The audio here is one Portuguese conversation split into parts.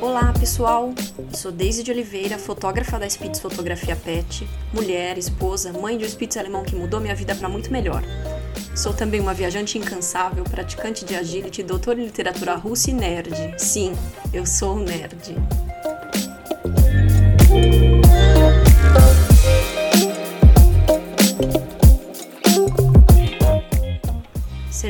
Olá pessoal, sou Deise de Oliveira, fotógrafa da Spitz Fotografia Pet, mulher, esposa, mãe de um Spitz alemão que mudou minha vida para muito melhor. Sou também uma viajante incansável, praticante de agility, doutora em literatura russa e nerd. Sim, eu sou nerd.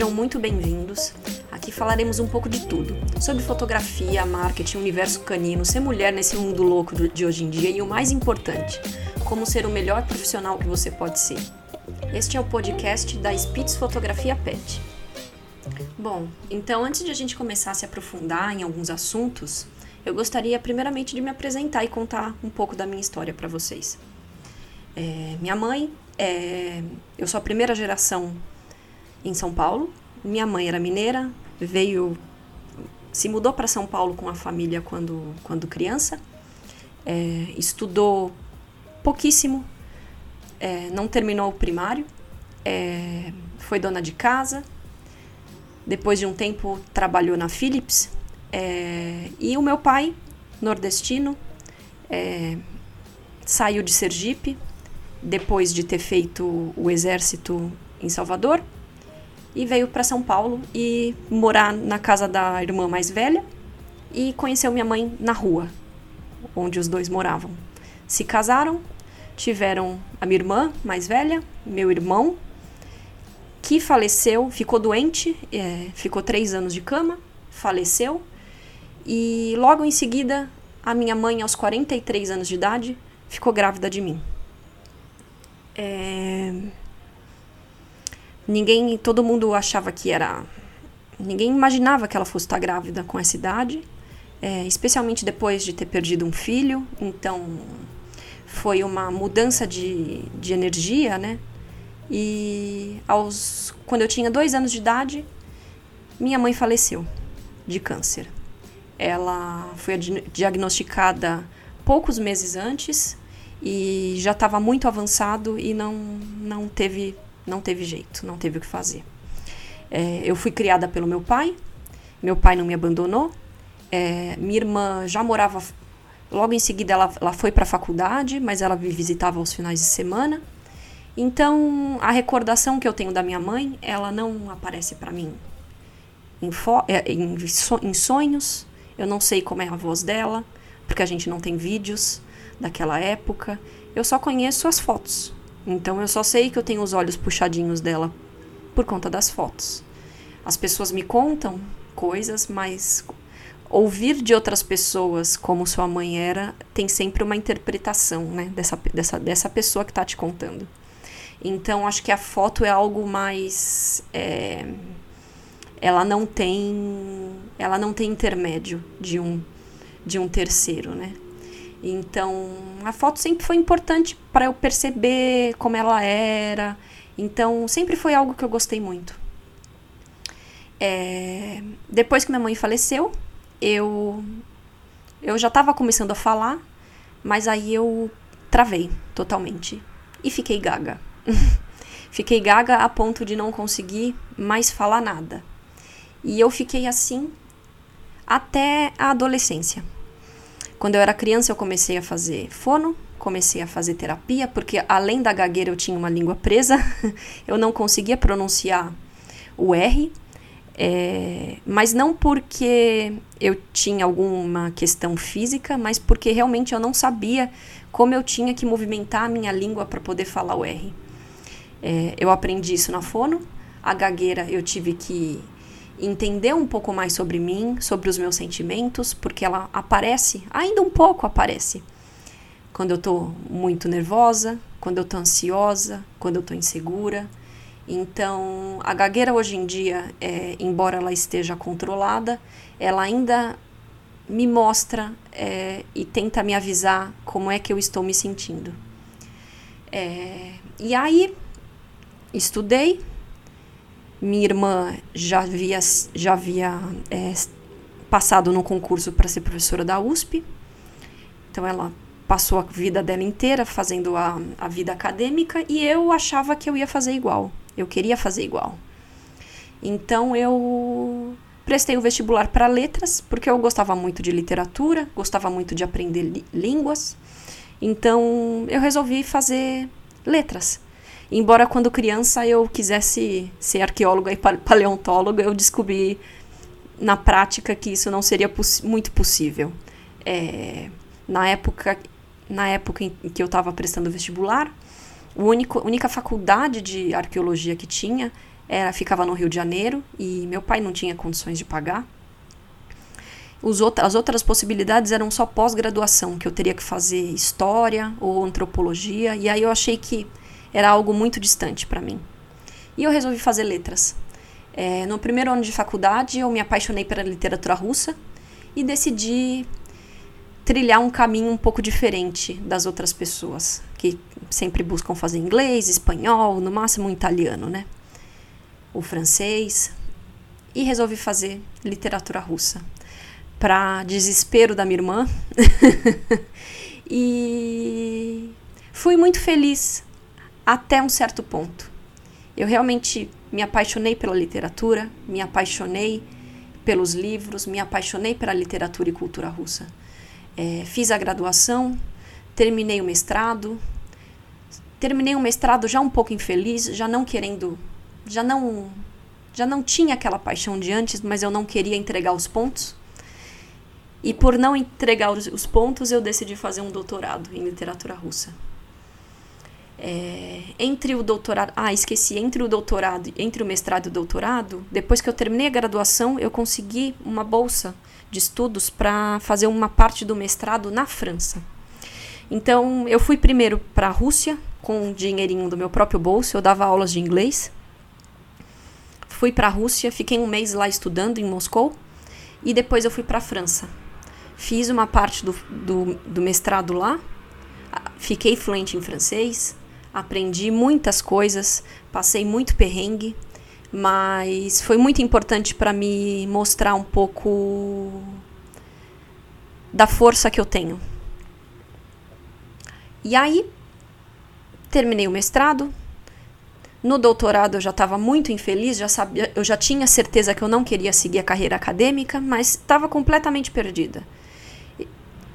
Sejam muito bem-vindos. Aqui falaremos um pouco de tudo: sobre fotografia, marketing, universo canino, ser mulher nesse mundo louco de hoje em dia e o mais importante, como ser o melhor profissional que você pode ser. Este é o podcast da Spitz Fotografia Pet. Bom, então antes de a gente começar a se aprofundar em alguns assuntos, eu gostaria primeiramente de me apresentar e contar um pouco da minha história para vocês. É, minha mãe, é, eu sou a primeira geração em São Paulo. Minha mãe era mineira, veio, se mudou para São Paulo com a família quando, quando criança, é, estudou pouquíssimo, é, não terminou o primário, é, foi dona de casa, depois de um tempo trabalhou na Philips, é, e o meu pai, nordestino, é, saiu de Sergipe, depois de ter feito o exército em Salvador, e veio para São Paulo e morar na casa da irmã mais velha e conheceu minha mãe na rua, onde os dois moravam. Se casaram, tiveram a minha irmã mais velha, meu irmão, que faleceu, ficou doente, é, ficou três anos de cama, faleceu, e logo em seguida, a minha mãe, aos 43 anos de idade, ficou grávida de mim. É... Ninguém, todo mundo achava que era. Ninguém imaginava que ela fosse estar grávida com essa idade, é, especialmente depois de ter perdido um filho. Então, foi uma mudança de, de energia, né? E aos, quando eu tinha dois anos de idade, minha mãe faleceu de câncer. Ela foi diagnosticada poucos meses antes e já estava muito avançado e não, não, teve, não teve jeito, não teve o que fazer. É, eu fui criada pelo meu pai, meu pai não me abandonou. É, minha irmã já morava Logo em seguida, ela, ela foi para a faculdade, mas ela me visitava aos finais de semana. Então, a recordação que eu tenho da minha mãe, ela não aparece para mim em, é, em, em sonhos. Eu não sei como é a voz dela, porque a gente não tem vídeos daquela época. Eu só conheço as fotos. Então, eu só sei que eu tenho os olhos puxadinhos dela por conta das fotos. As pessoas me contam coisas, mas ouvir de outras pessoas como sua mãe era tem sempre uma interpretação né, dessa, dessa, dessa pessoa que está te contando. Então acho que a foto é algo mais. É, ela não tem. Ela não tem intermédio de um, de um terceiro, né? Então a foto sempre foi importante para eu perceber como ela era. Então sempre foi algo que eu gostei muito. É, depois que minha mãe faleceu, eu eu já estava começando a falar, mas aí eu travei totalmente e fiquei gaga. fiquei gaga a ponto de não conseguir mais falar nada. E eu fiquei assim até a adolescência. Quando eu era criança, eu comecei a fazer fono, comecei a fazer terapia, porque além da gagueira eu tinha uma língua presa, eu não conseguia pronunciar o R. É, mas não porque eu tinha alguma questão física, mas porque realmente eu não sabia como eu tinha que movimentar a minha língua para poder falar o R. É, eu aprendi isso na fono, a gagueira eu tive que entender um pouco mais sobre mim, sobre os meus sentimentos, porque ela aparece, ainda um pouco aparece, quando eu estou muito nervosa, quando eu estou ansiosa, quando eu estou insegura então, a gagueira hoje em dia, é, embora ela esteja controlada, ela ainda me mostra é, e tenta me avisar como é que eu estou me sentindo. É, e aí, estudei. Minha irmã já havia, já havia é, passado no concurso para ser professora da USP. Então, ela passou a vida dela inteira fazendo a, a vida acadêmica e eu achava que eu ia fazer igual. Eu queria fazer igual. Então eu prestei o vestibular para letras, porque eu gostava muito de literatura, gostava muito de aprender línguas. Então eu resolvi fazer letras. Embora quando criança eu quisesse ser arqueóloga e paleontóloga, eu descobri na prática que isso não seria muito possível. É, na época, na época em que eu estava prestando vestibular, a única faculdade de arqueologia que tinha era ficava no Rio de Janeiro e meu pai não tinha condições de pagar. Os out as outras possibilidades eram só pós-graduação, que eu teria que fazer história ou antropologia, e aí eu achei que era algo muito distante para mim. E eu resolvi fazer letras. É, no primeiro ano de faculdade, eu me apaixonei pela literatura russa e decidi trilhar um caminho um pouco diferente das outras pessoas, que sempre buscam fazer inglês, espanhol, no máximo italiano, né? O francês. E resolvi fazer literatura russa. Para desespero da minha irmã. e fui muito feliz até um certo ponto. Eu realmente me apaixonei pela literatura, me apaixonei pelos livros, me apaixonei pela literatura e cultura russa. É, fiz a graduação, terminei o mestrado, terminei o mestrado já um pouco infeliz, já não querendo, já não, já não tinha aquela paixão de antes, mas eu não queria entregar os pontos. E por não entregar os, os pontos, eu decidi fazer um doutorado em literatura russa. É, entre o doutorado, ah, esqueci, entre o doutorado, entre o mestrado e o doutorado, depois que eu terminei a graduação, eu consegui uma bolsa de estudos para fazer uma parte do mestrado na França. Então, eu fui primeiro para a Rússia com o dinheirinho do meu próprio bolso, eu dava aulas de inglês. Fui para a Rússia, fiquei um mês lá estudando em Moscou e depois eu fui para a França. Fiz uma parte do, do, do mestrado lá, fiquei fluente em francês, aprendi muitas coisas, passei muito perrengue, mas foi muito importante para me mostrar um pouco da força que eu tenho. E aí, terminei o mestrado. No doutorado eu já estava muito infeliz, já sabia, eu já tinha certeza que eu não queria seguir a carreira acadêmica, mas estava completamente perdida.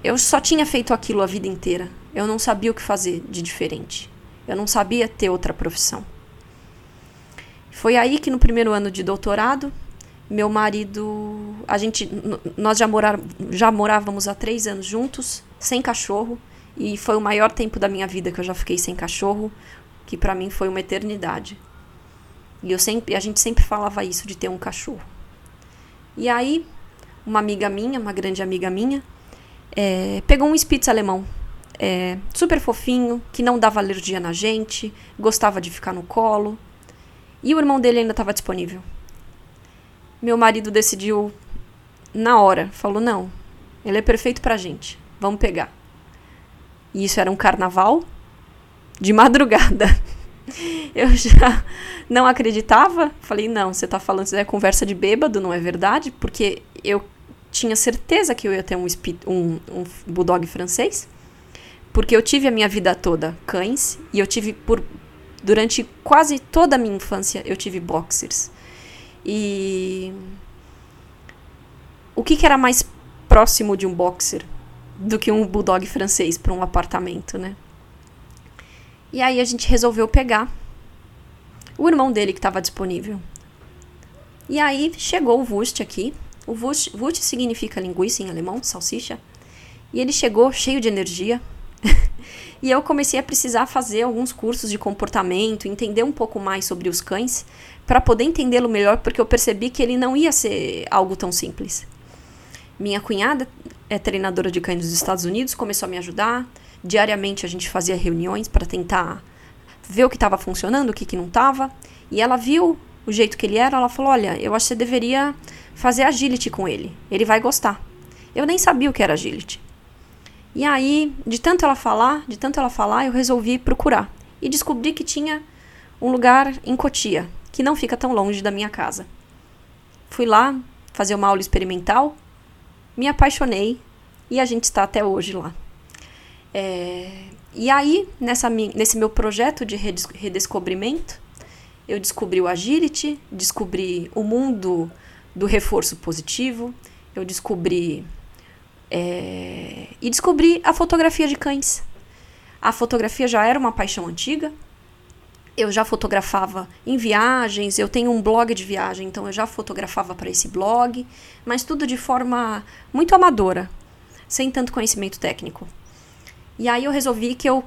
Eu só tinha feito aquilo a vida inteira. Eu não sabia o que fazer de diferente. Eu não sabia ter outra profissão. Foi aí que no primeiro ano de doutorado, meu marido, a gente, nós já, morar, já morávamos há três anos juntos, sem cachorro, e foi o maior tempo da minha vida que eu já fiquei sem cachorro, que para mim foi uma eternidade. E eu sempre, a gente sempre falava isso de ter um cachorro. E aí, uma amiga minha, uma grande amiga minha, é, pegou um Spitz alemão é, super fofinho, que não dava alergia na gente, gostava de ficar no colo. E o irmão dele ainda estava disponível. Meu marido decidiu na hora, falou: não, ele é perfeito pra gente, vamos pegar. E isso era um carnaval de madrugada. Eu já não acreditava, falei: não, você tá falando, isso é conversa de bêbado, não é verdade? Porque eu tinha certeza que eu ia ter um, um, um bulldog francês. Porque eu tive a minha vida toda cães e eu tive por durante quase toda a minha infância eu tive boxers. E o que, que era mais próximo de um boxer do que um bulldog francês para um apartamento, né? E aí a gente resolveu pegar o irmão dele que estava disponível. E aí chegou o Wurst aqui. O Wurst, significa linguiça em alemão, salsicha. E ele chegou cheio de energia, e eu comecei a precisar fazer alguns cursos de comportamento, entender um pouco mais sobre os cães, para poder entendê-lo melhor, porque eu percebi que ele não ia ser algo tão simples. Minha cunhada é treinadora de cães dos Estados Unidos, começou a me ajudar. Diariamente a gente fazia reuniões para tentar ver o que estava funcionando, o que, que não estava. E ela viu o jeito que ele era, ela falou: Olha, eu acho que você deveria fazer agility com ele. Ele vai gostar. Eu nem sabia o que era agility. E aí, de tanto ela falar, de tanto ela falar, eu resolvi procurar. E descobri que tinha um lugar em Cotia, que não fica tão longe da minha casa. Fui lá fazer uma aula experimental, me apaixonei e a gente está até hoje lá. É, e aí, nessa, nesse meu projeto de redescobrimento, eu descobri o agility, descobri o mundo do reforço positivo, eu descobri. É, e descobri a fotografia de cães. A fotografia já era uma paixão antiga. Eu já fotografava em viagens, eu tenho um blog de viagem, então eu já fotografava para esse blog, mas tudo de forma muito amadora, sem tanto conhecimento técnico. E aí eu resolvi que eu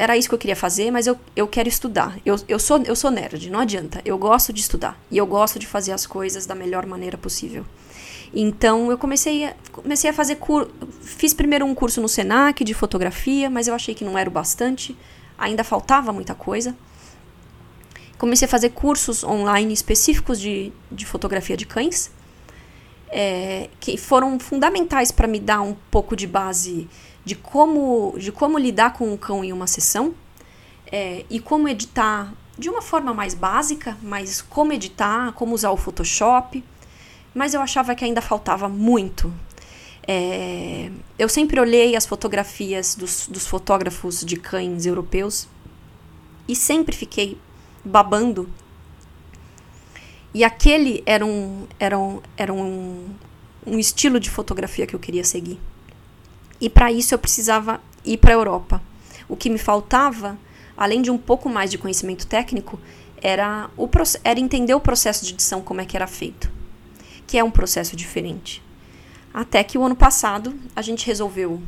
era isso que eu queria fazer, mas eu, eu quero estudar. Eu, eu, sou, eu sou nerd, não adianta. Eu gosto de estudar. E eu gosto de fazer as coisas da melhor maneira possível. Então eu comecei a, comecei a fazer. Fiz primeiro um curso no Senac de fotografia, mas eu achei que não era o bastante. Ainda faltava muita coisa. Comecei a fazer cursos online específicos de, de fotografia de cães, é, que foram fundamentais para me dar um pouco de base de como, de como lidar com um cão em uma sessão é, e como editar de uma forma mais básica, mas como editar, como usar o Photoshop. Mas eu achava que ainda faltava muito. É, eu sempre olhei as fotografias dos, dos fotógrafos de cães europeus e sempre fiquei babando. E aquele era um, era um, era um, um estilo de fotografia que eu queria seguir. E para isso eu precisava ir para a Europa. O que me faltava, além de um pouco mais de conhecimento técnico, era, o, era entender o processo de edição, como é que era feito. Que é um processo diferente. Até que o ano passado a gente resolveu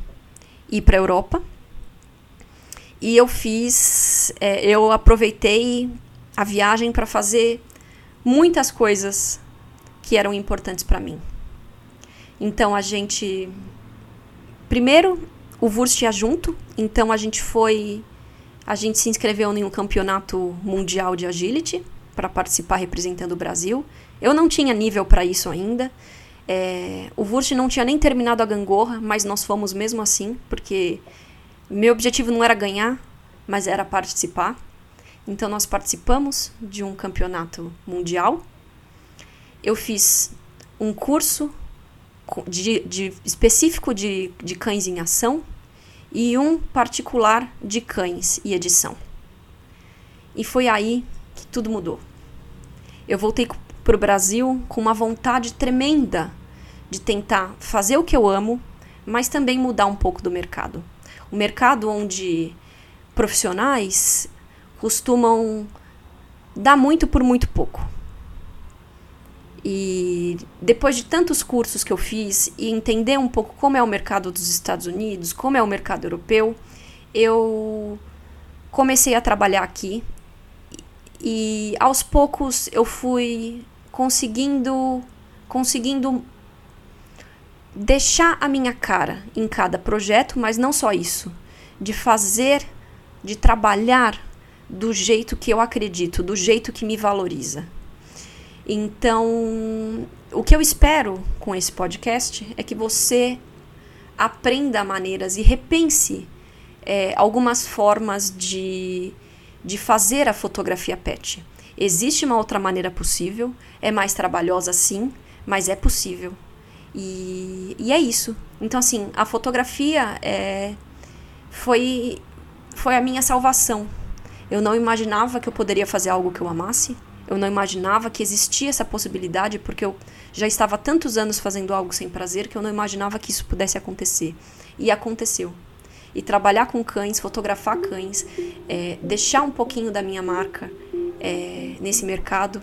ir para a Europa. E eu fiz, é, eu aproveitei a viagem para fazer muitas coisas que eram importantes para mim. Então a gente Primeiro, o Wurst ia junto, então a gente foi. A gente se inscreveu em um campeonato mundial de agility para participar representando o Brasil. Eu não tinha nível para isso ainda. É, o Wurst não tinha nem terminado a gangorra, mas nós fomos mesmo assim, porque meu objetivo não era ganhar, mas era participar. Então nós participamos de um campeonato mundial. Eu fiz um curso de, de específico de, de cães em ação e um particular de cães e edição. E foi aí que tudo mudou. Eu voltei para o Brasil com uma vontade tremenda de tentar fazer o que eu amo, mas também mudar um pouco do mercado. O mercado onde profissionais costumam dar muito por muito pouco. E depois de tantos cursos que eu fiz e entender um pouco como é o mercado dos Estados Unidos, como é o mercado europeu, eu comecei a trabalhar aqui e aos poucos eu fui conseguindo conseguindo deixar a minha cara em cada projeto, mas não só isso, de fazer, de trabalhar do jeito que eu acredito, do jeito que me valoriza. Então, o que eu espero com esse podcast é que você aprenda maneiras e repense é, algumas formas de, de fazer a fotografia PET. Existe uma outra maneira possível, é mais trabalhosa sim, mas é possível. E, e é isso. Então, assim, a fotografia é, foi, foi a minha salvação. Eu não imaginava que eu poderia fazer algo que eu amasse. Eu não imaginava que existia essa possibilidade, porque eu já estava há tantos anos fazendo algo sem prazer que eu não imaginava que isso pudesse acontecer. E aconteceu. E trabalhar com cães, fotografar cães, é, deixar um pouquinho da minha marca é, nesse mercado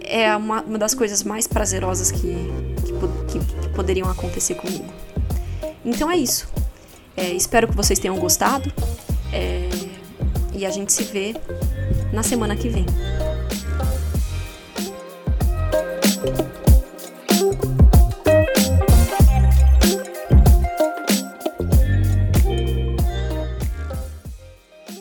é uma, uma, das coisas mais prazerosas que, que, que, poderiam acontecer comigo. Então é isso. É, espero que vocês tenham gostado. É, e a gente se vê na semana que vem.